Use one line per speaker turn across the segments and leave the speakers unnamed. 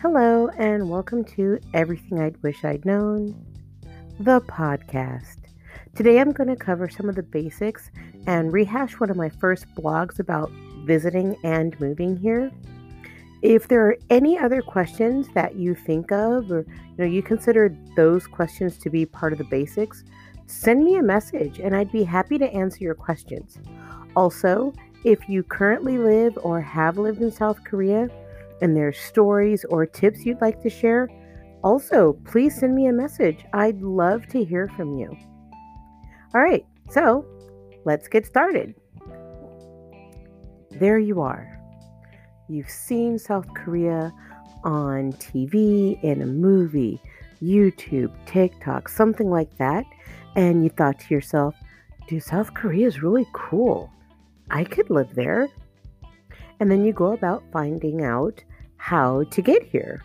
Hello, and welcome to Everything I'd Wish I'd Known, the podcast. Today I'm going to cover some of the basics and rehash one of my first blogs about visiting and moving here. If there are any other questions that you think of or you know you consider those questions to be part of the basics, send me a message and I'd be happy to answer your questions. Also, if you currently live or have lived in South Korea, and there's stories or tips you'd like to share, also please send me a message. I'd love to hear from you. All right, so let's get started. There you are. You've seen South Korea on TV, in a movie, YouTube, TikTok, something like that, and you thought to yourself, dude, South Korea is really cool. I could live there. And then you go about finding out how to get here.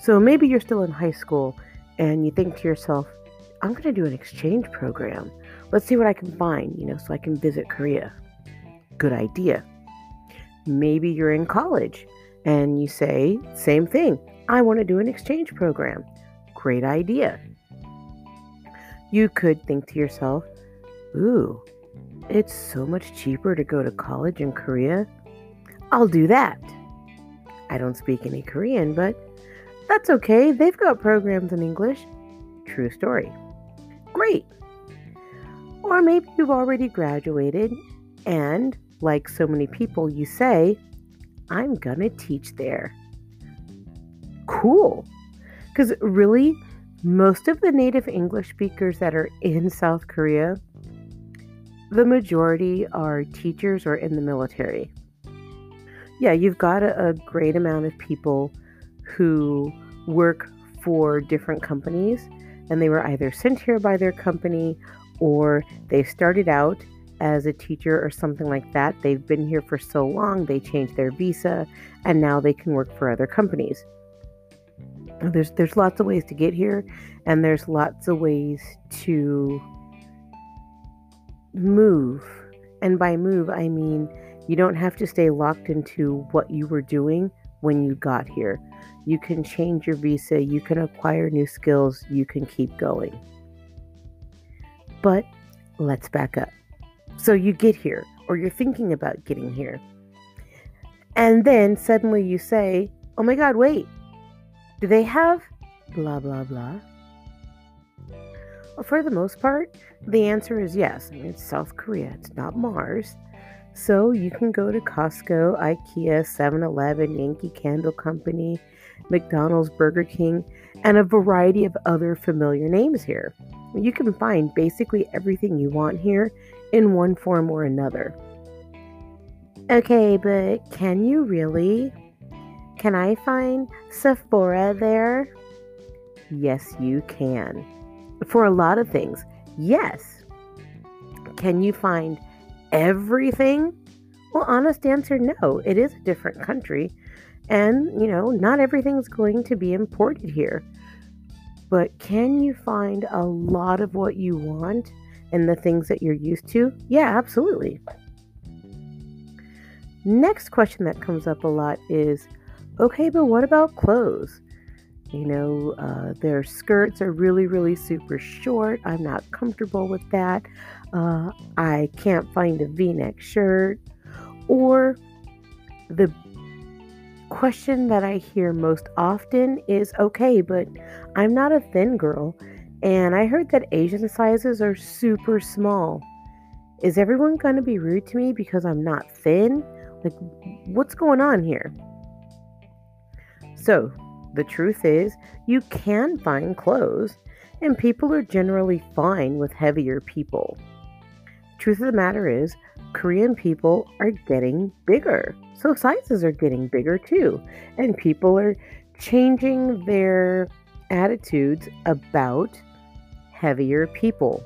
So maybe you're still in high school and you think to yourself, I'm going to do an exchange program. Let's see what I can find, you know, so I can visit Korea. Good idea. Maybe you're in college and you say, same thing, I want to do an exchange program. Great idea. You could think to yourself, ooh, it's so much cheaper to go to college in Korea. I'll do that. I don't speak any Korean, but that's okay. They've got programs in English. True story. Great. Or maybe you've already graduated and, like so many people, you say, I'm gonna teach there. Cool. Because really, most of the native English speakers that are in South Korea, the majority are teachers or in the military yeah, you've got a, a great amount of people who work for different companies and they were either sent here by their company or they started out as a teacher or something like that. They've been here for so long, they changed their visa and now they can work for other companies. There's there's lots of ways to get here and there's lots of ways to move. And by move, I mean you don't have to stay locked into what you were doing when you got here. You can change your visa, you can acquire new skills, you can keep going. But let's back up. So you get here, or you're thinking about getting here. And then suddenly you say, oh my God, wait, do they have blah, blah, blah? Well, for the most part, the answer is yes. I mean, it's South Korea, it's not Mars. So you can go to Costco, IKEA, 7 Eleven, Yankee Candle Company, McDonald's, Burger King, and a variety of other familiar names here. You can find basically everything you want here in one form or another. Okay, but can you really? Can I find Sephora there? Yes, you can. For a lot of things, yes. Can you find everything? Well, honest answer no. It is a different country. And, you know, not everything's going to be imported here. But can you find a lot of what you want and the things that you're used to? Yeah, absolutely. Next question that comes up a lot is okay, but what about clothes? You know, uh, their skirts are really, really super short. I'm not comfortable with that. Uh, I can't find a v neck shirt. Or the question that I hear most often is okay, but I'm not a thin girl. And I heard that Asian sizes are super small. Is everyone going to be rude to me because I'm not thin? Like, what's going on here? So, the truth is, you can find clothes, and people are generally fine with heavier people. Truth of the matter is, Korean people are getting bigger. So sizes are getting bigger too. And people are changing their attitudes about heavier people.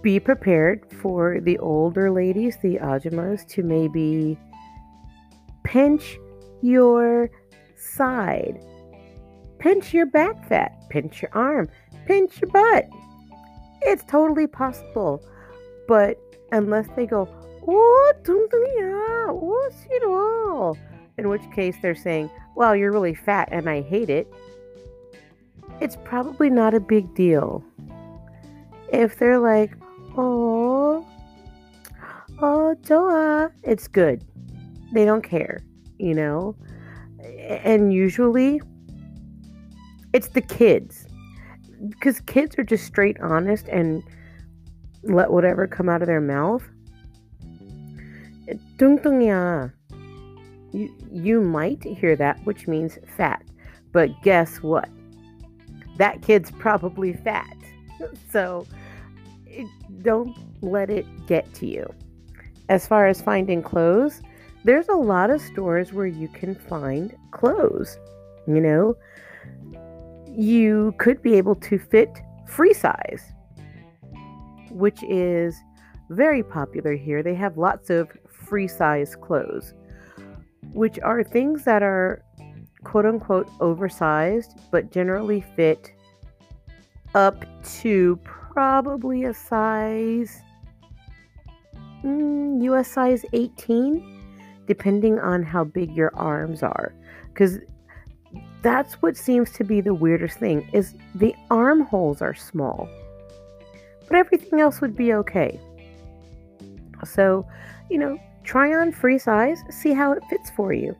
Be prepared for the older ladies, the ajumas, to maybe pinch your side. Pinch your back fat, pinch your arm, pinch your butt. It's totally possible. But unless they go, oh, oh, oh. in which case they're saying, well, you're really fat and I hate it, it's probably not a big deal. If they're like, oh, oh, Doa, it's good. They don't care, you know? And usually, it's the kids Because kids are just straight honest and let whatever come out of their mouth. 뚱뚱이야. You, you might hear that, which means fat. But guess what? That kid's probably fat. So it, don't let it get to you. As far as finding clothes, there's a lot of stores where you can find clothes. You know, you could be able to fit free size, which is very popular here. They have lots of free size clothes, which are things that are quote unquote oversized, but generally fit up to probably a size mm, US size 18 depending on how big your arms are cuz that's what seems to be the weirdest thing is the armholes are small but everything else would be okay. So you know try on free size see how it fits for you.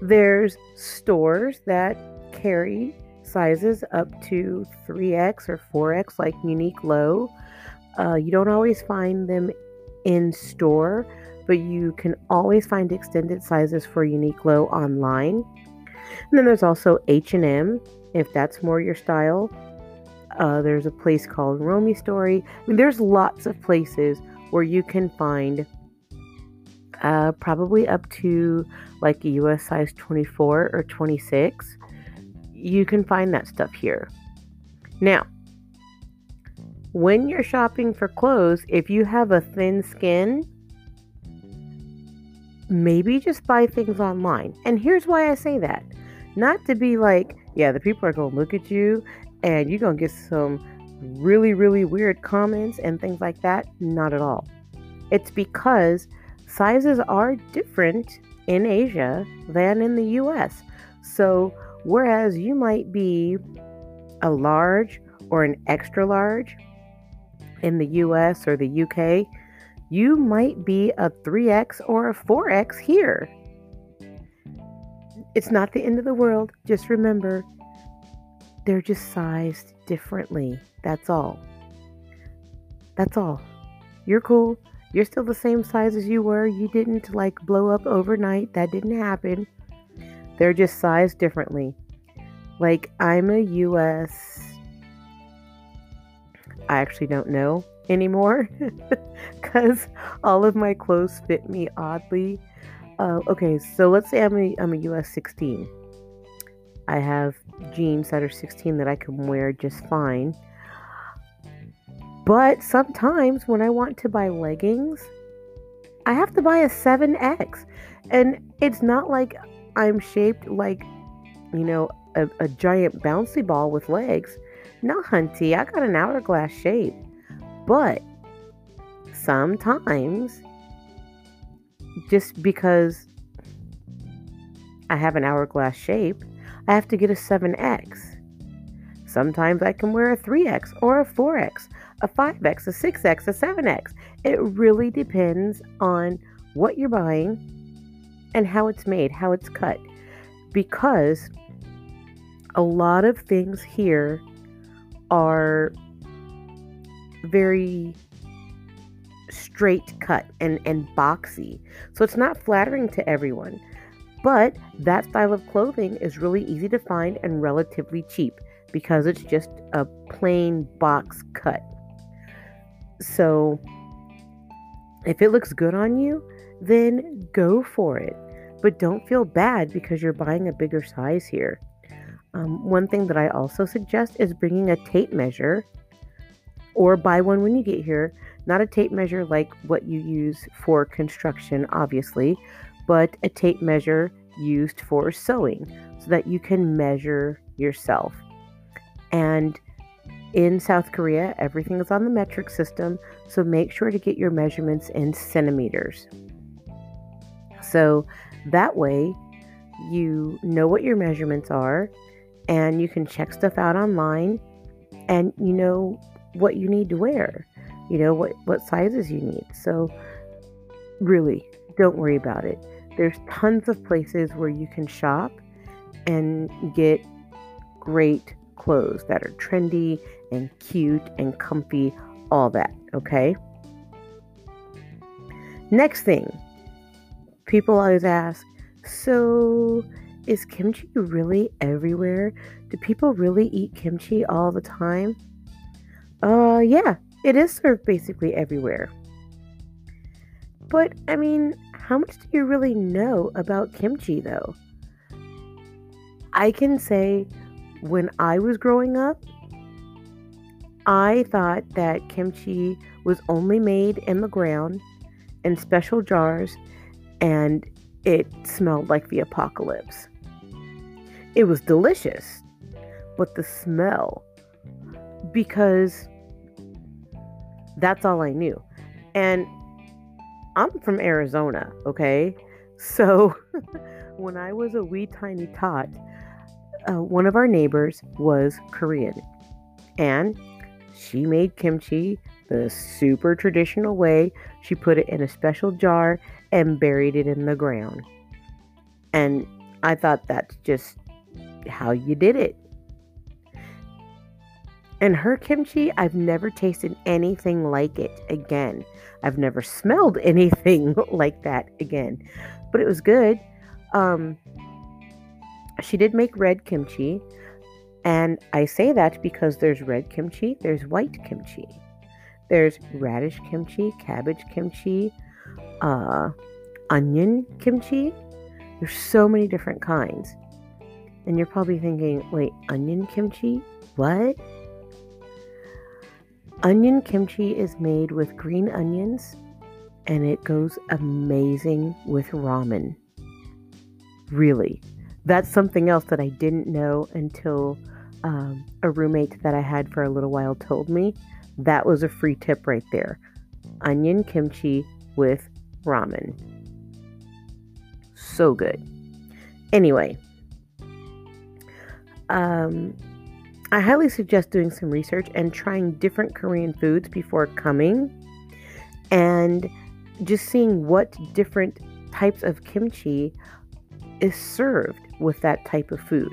There's stores that carry sizes up to 3x or 4x like Uniqlo uh, you don't always find them in store but you can always find extended sizes for Uniqlo online and then there's also H&M if that's more your style. Uh, there's a place called Romy Story. I mean, there's lots of places where you can find uh, probably up to like a US size 24 or 26. You can find that stuff here. Now, when you're shopping for clothes, if you have a thin skin, maybe just buy things online. And here's why I say that not to be like, yeah, the people are going to look at you and you're going to get some really, really weird comments and things like that. Not at all. It's because sizes are different in Asia than in the US. So, whereas you might be a large or an extra large in the US or the UK, you might be a 3X or a 4X here. It's not the end of the world. Just remember, they're just sized differently. That's all. That's all. You're cool. You're still the same size as you were. You didn't like blow up overnight. That didn't happen. They're just sized differently. Like, I'm a US. I actually don't know anymore because all of my clothes fit me oddly. Uh, okay, so let's say I'm a, I'm a US 16. I have jeans that are 16 that I can wear just fine. But sometimes when I want to buy leggings, I have to buy a 7X. And it's not like I'm shaped like, you know, a, a giant bouncy ball with legs. No, hunty, I got an hourglass shape. But sometimes just because I have an hourglass shape, I have to get a 7X. Sometimes I can wear a 3X or a 4X, a 5X, a 6X, a 7X. It really depends on what you're buying and how it's made, how it's cut. Because a lot of things here are very straight cut and, and boxy. So it's not flattering to everyone. But that style of clothing is really easy to find and relatively cheap because it's just a plain box cut. So if it looks good on you, then go for it. But don't feel bad because you're buying a bigger size here. Um, one thing that I also suggest is bringing a tape measure or buy one when you get here. Not a tape measure like what you use for construction, obviously, but a tape measure used for sewing so that you can measure yourself. And in South Korea, everything is on the metric system, so make sure to get your measurements in centimeters. So That way, you know what your measurements are and you can check stuff out online and you know what you need to wear. You know what what sizes you need. So really, don't worry about it. There's tons of places where you can shop and get great clothes that are trendy and cute and comfy, all that, okay? Next thing, people always ask, so is kimchi really everywhere? Do people really eat kimchi all the time? Uh, yeah, it is served basically everywhere. But, I mean, how much do you really know about kimchi though? I can say when I was growing up, I thought that kimchi was only made in the ground in special jars and it smelled like the apocalypse. It was delicious, but the smell, because that's all I knew. And I'm from Arizona, okay? So when I was a wee tiny tot, uh, one of our neighbors was Korean. And she made kimchi the super traditional way. She put it in a special jar and buried it in the ground. And I thought that's just how you did it. And her kimchi, I've never tasted anything like it again. I've never smelled anything like that again. But it was good. Um, she did make red kimchi. And I say that because there's red kimchi, there's white kimchi, there's radish kimchi, cabbage kimchi, uh, onion kimchi. There's so many different kinds. And you're probably thinking, wait, onion kimchi? What? Onion kimchi is made with green onions and it goes amazing with ramen. Really. That's something else that I didn't know until um, a roommate that I had for a little while told me. That was a free tip right there. Onion kimchi with ramen. So good. Anyway, um, I highly suggest doing some research and trying different Korean foods before coming and just seeing what different types of kimchi is served with that type of food.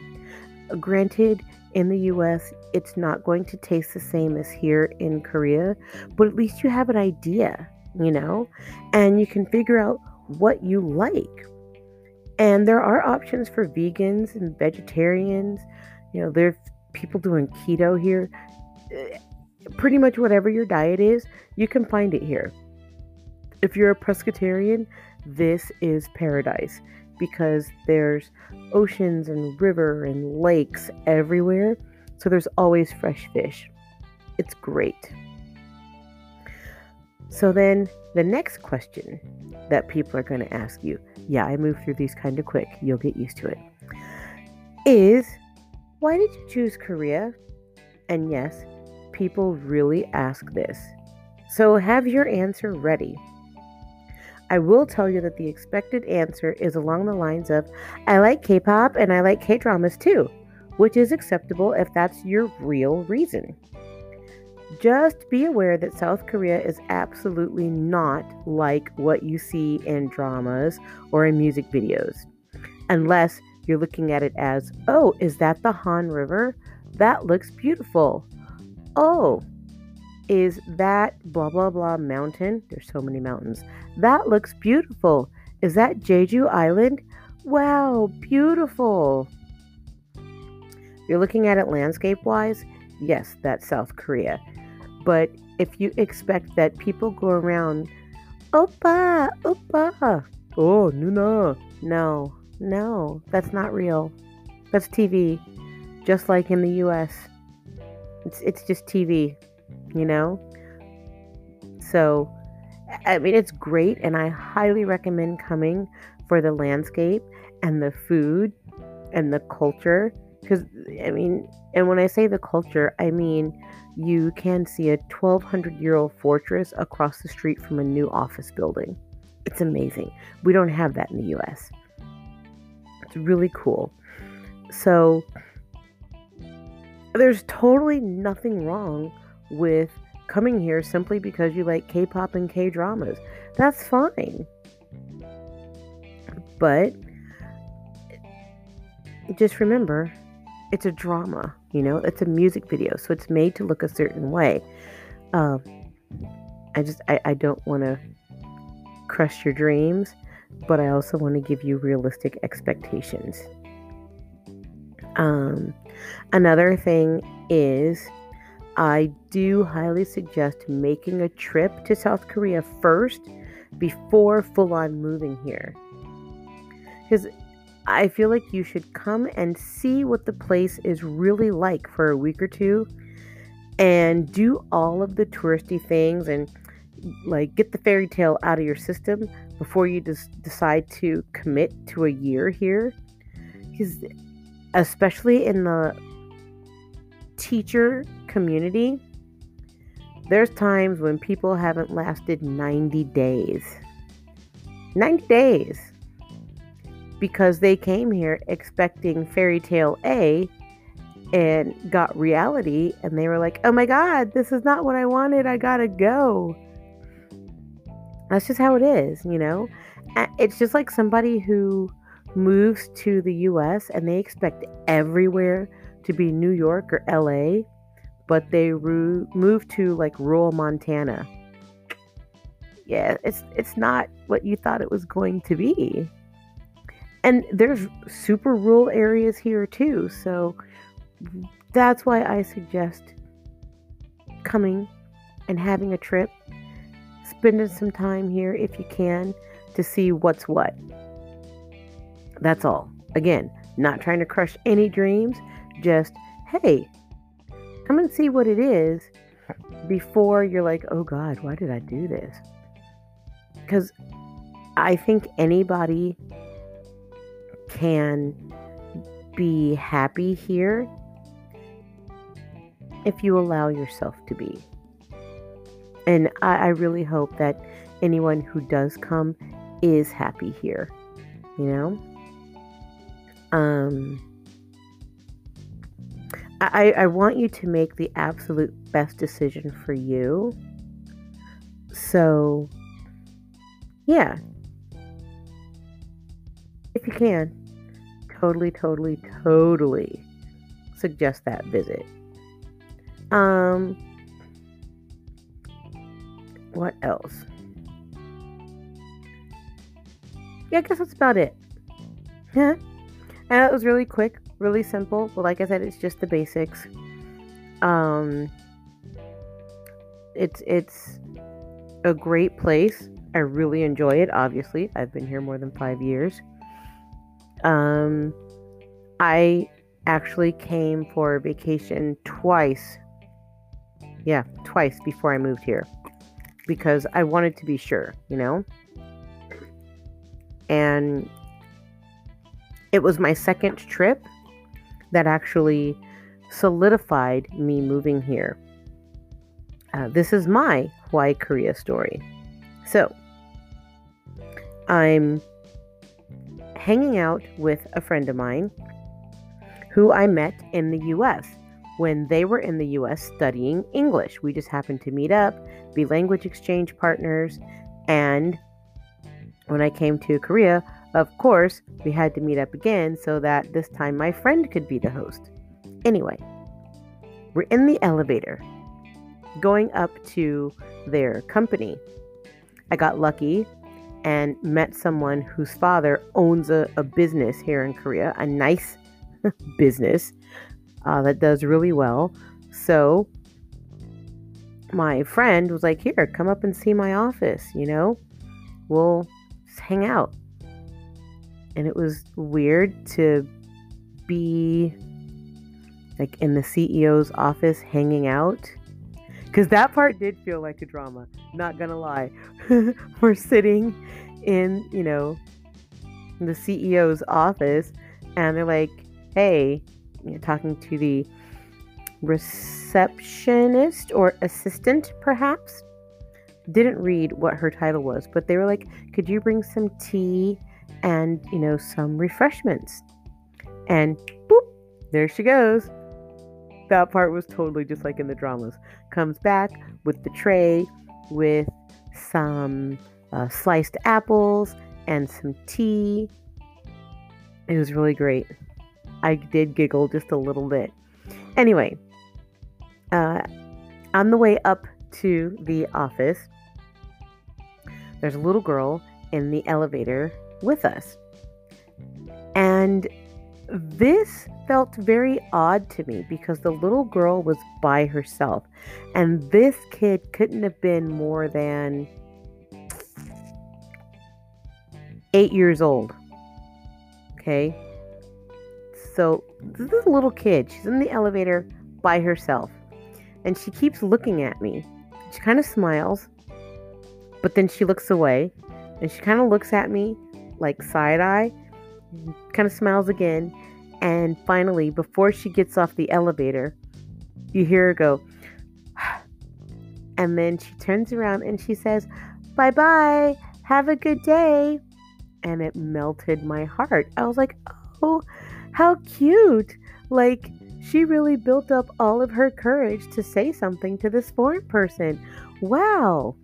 Granted, in the US, it's not going to taste the same as here in Korea, but at least you have an idea, you know, and you can figure out what you like. And there are options for vegans and vegetarians. You know, there's people doing keto here. Eh, pretty much whatever your diet is, you can find it here. If you're a pescatarian, this is paradise because there's oceans and river and lakes everywhere. So there's always fresh fish. It's great. So then the next question that people are going to ask you, yeah, I move through these kind of quick. You'll get used to it. Is why did you choose Korea? And yes, people really ask this. So have your answer ready. I will tell you that the expected answer is along the lines of I like K pop and I like K dramas too, which is acceptable if that's your real reason. Just be aware that South Korea is absolutely not like what you see in dramas or in music videos. Unless you're looking at it as, oh, is that the Han River? That looks beautiful. Oh, is that blah blah blah mountain? There's so many mountains. That looks beautiful. Is that Jeju Island? Wow, beautiful. You're looking at it landscape wise? Yes, that's South Korea. But if you expect that people go around, Oppa, Oppa, oh, Nuna. No, no, that's not real. That's TV. Just like in the US. It's, it's just TV, you know? So, I mean, it's great, and I highly recommend coming for the landscape and the food and the culture. Because, I mean, and when I say the culture, I mean you can see a 1200 year old fortress across the street from a new office building. It's amazing. We don't have that in the US. It's really cool. So there's totally nothing wrong with coming here simply because you like K-pop and K-dramas. That's fine. But just remember, it's a drama, you know, it's a music video, so it's made to look a certain way. Um, I just, I, I don't want to crush your dreams, but I also want to give you realistic expectations. Um, another thing is, I do highly suggest making a trip to South Korea first before full on moving here. Because I feel like you should come and see what the place is really like for a week or two and do all of the touristy things and like get the fairy tale out of your system before you just decide to commit to a year here because especially in the teacher community there's times when people haven't lasted 90 days 90 days because they came here expecting fairy tale A and got reality and they were like, "Oh my god, this is not what I wanted. I got to go." That's just how it is, you know? It's just like somebody who moves to the US and they expect everywhere to be New York or LA, but they ru- move to like rural Montana. Yeah, it's it's not what you thought it was going to be and there's super rural areas here too. So that's why I suggest coming and having a trip, spending some time here if you can to see what's what. That's all. Again, not trying to crush any dreams, just hey, come and see what it is before you're like, oh God, why did I do this? Because I think anybody can be happy here if you allow yourself to be. And I, I, really hope that anyone who does come is happy here, you know? Um, I, I want you to make the absolute best decision for you. So, yeah. If you can totally, totally, totally suggest that visit. Um, what else? Yeah, I guess that's about it. Yeah. And it was really quick, really simple. But like I said, it's just the basics. Um, it's it's a great place. I really enjoy it. Obviously, I've been here more than five years. Um, I actually came for vacation twice. Yeah, twice before I moved here because I wanted to be sure, you know? And it was my second trip that actually solidified me moving here. Uh, this is my Hawaii Korea story. So, I'm hanging out with a friend of mine who I met in the US when they were in the US studying English. We just happened to meet up, be language exchange partners, and when I came to Korea, of course, we had to meet up again so that this time my friend could be the host. Anyway, we're in the elevator going up to their company. I got lucky and met someone whose father owns a, a business here in Korea, a nice business uh, that does really well. So my friend was like, Here, come up and see my office, you know, we'll hang out. And it was weird to be like in the CEO's office hanging out. Because that part did feel like a drama, not gonna lie. We're sitting in, you know, the CEO's office and they're like, hey, you know, talking to the receptionist or assistant, perhaps. Didn't read what her title was, but they were like, could you bring some tea and, you know, some refreshments. And boop, there she goes. That part was totally just like in the dramas. Comes back with the tray with some uh, sliced apples and some tea. It was really great. I did giggle just a little bit. Anyway, uh, on the way up to the office, there's a little girl in the elevator with us. And this felt very odd to me because the little girl was by herself. And this kid couldn't have been more than eight years old. Okay. So this is a little kid. She's in the elevator by herself. And she keeps looking at me. She kind of smiles, but then she looks away and she kind of looks at me like side eye, kind of smiles again. And finally, before she gets off the elevator, you hear her go, and then she turns around and she says, Bye bye, have a good day. And it melted my heart. I was like, Oh, how cute! Like, she really built up all of her courage to say something to this foreign person. Wow.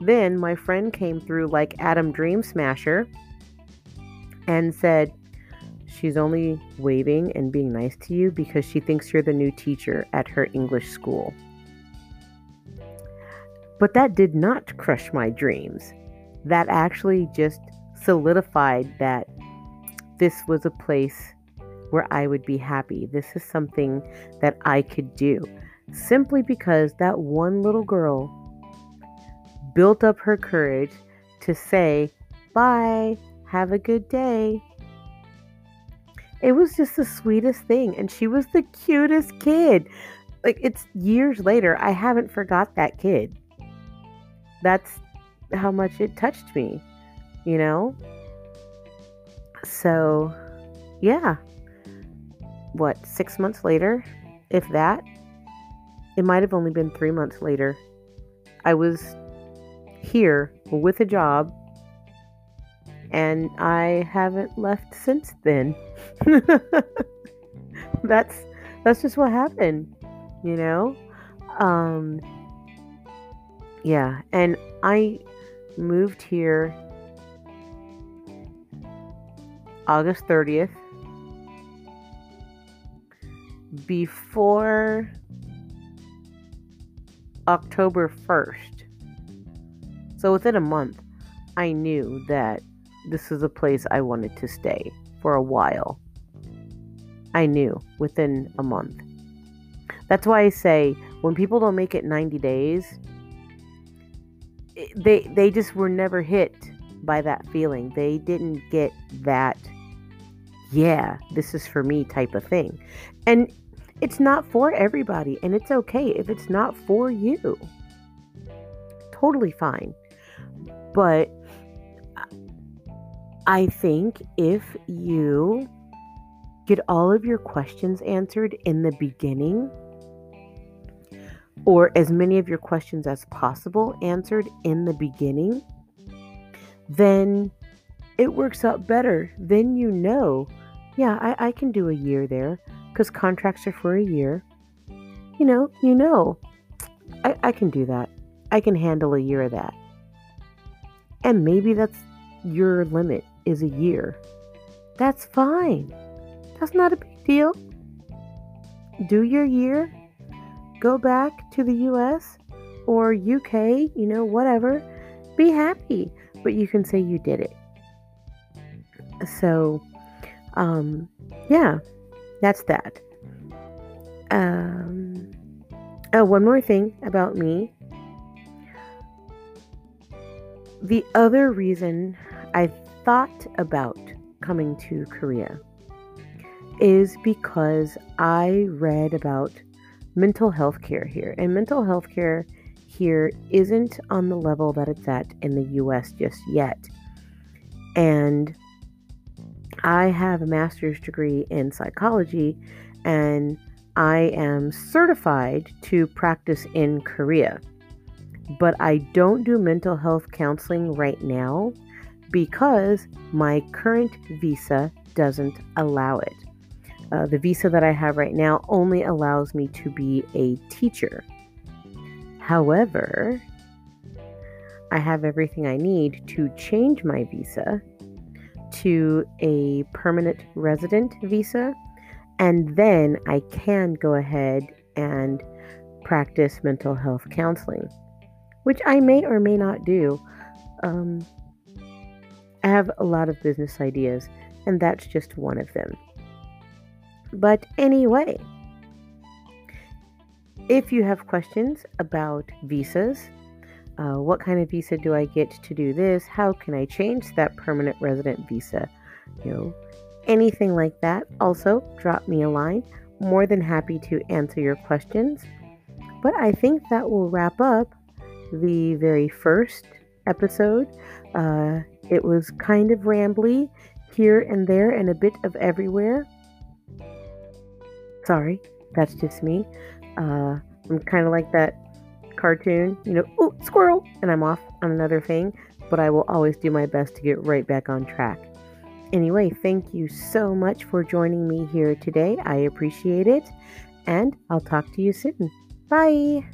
Then my friend came through like Adam Dream Smasher and said, She's only waving and being nice to you because she thinks you're the new teacher at her English school. But that did not crush my dreams. That actually just solidified that this was a place where I would be happy. This is something that I could do simply because that one little girl built up her courage to say, Bye, have a good day. It was just the sweetest thing. And she was the cutest kid. Like, it's years later. I haven't forgot that kid. That's how much it touched me, you know? So, yeah what, six months later, if that. It might have only been three months later. I was here with a job and I haven't left since then. that's that's just what happened, you know? Um yeah, and I moved here August 30th before October 1st. So within a month, I knew that this is a place I wanted to stay for a while. I knew within a month. That's why I say when people don't make it 90 days, eh, they they just were never hit by that feeling. They didn't get that yeah, this is for me type of thing. And it's not for everybody, and it's okay if it's not for you. Totally fine. But I think if you get all of your questions answered in the beginning, or as many of your questions as possible answered in the beginning, then it works out better. Then you know, yeah, I, I can do a year there because contracts are for a year. You know, you know, I, I can do that. I can handle a year of that. And maybe that's your limit is a year. That's fine. That's not a big deal. Do your year, go back to the US or UK, you know, whatever. Be happy, but you can say you did it. So, um, yeah, that's that. Um, oh, one more thing about me. The other reason I thought about coming to Korea is because I read about mental health care here. And mental health care here isn't on the level that it's at in the US just yet. And I have a master's degree in psychology and I am certified to practice in Korea. But I don't do mental health counseling right now because my current visa doesn't allow it. Uh, the visa that I have right now only allows me to be a teacher. However, I have everything I need to change my visa to a permanent resident visa, and then I can go ahead and practice mental health counseling, which I may or may not do. Um, I have a lot of business ideas, and that's just one of them. But anyway, if you have questions about visas, uh, what kind of visa do I get to do this? How can I change that permanent resident visa? You know, anything like that. Also, drop me a line. More than happy to answer your questions. But I think that will wrap up the very first episode. Uh, it was kind of rambly here and there and a bit of everywhere. Sorry, that's just me. Uh, I'm kind of like that cartoon, you know, oh, squirrel, and I'm off on another thing, but I will always do my best to get right back on track. Anyway, thank you so much for joining me here today. I appreciate it, and I'll talk to you soon. Bye.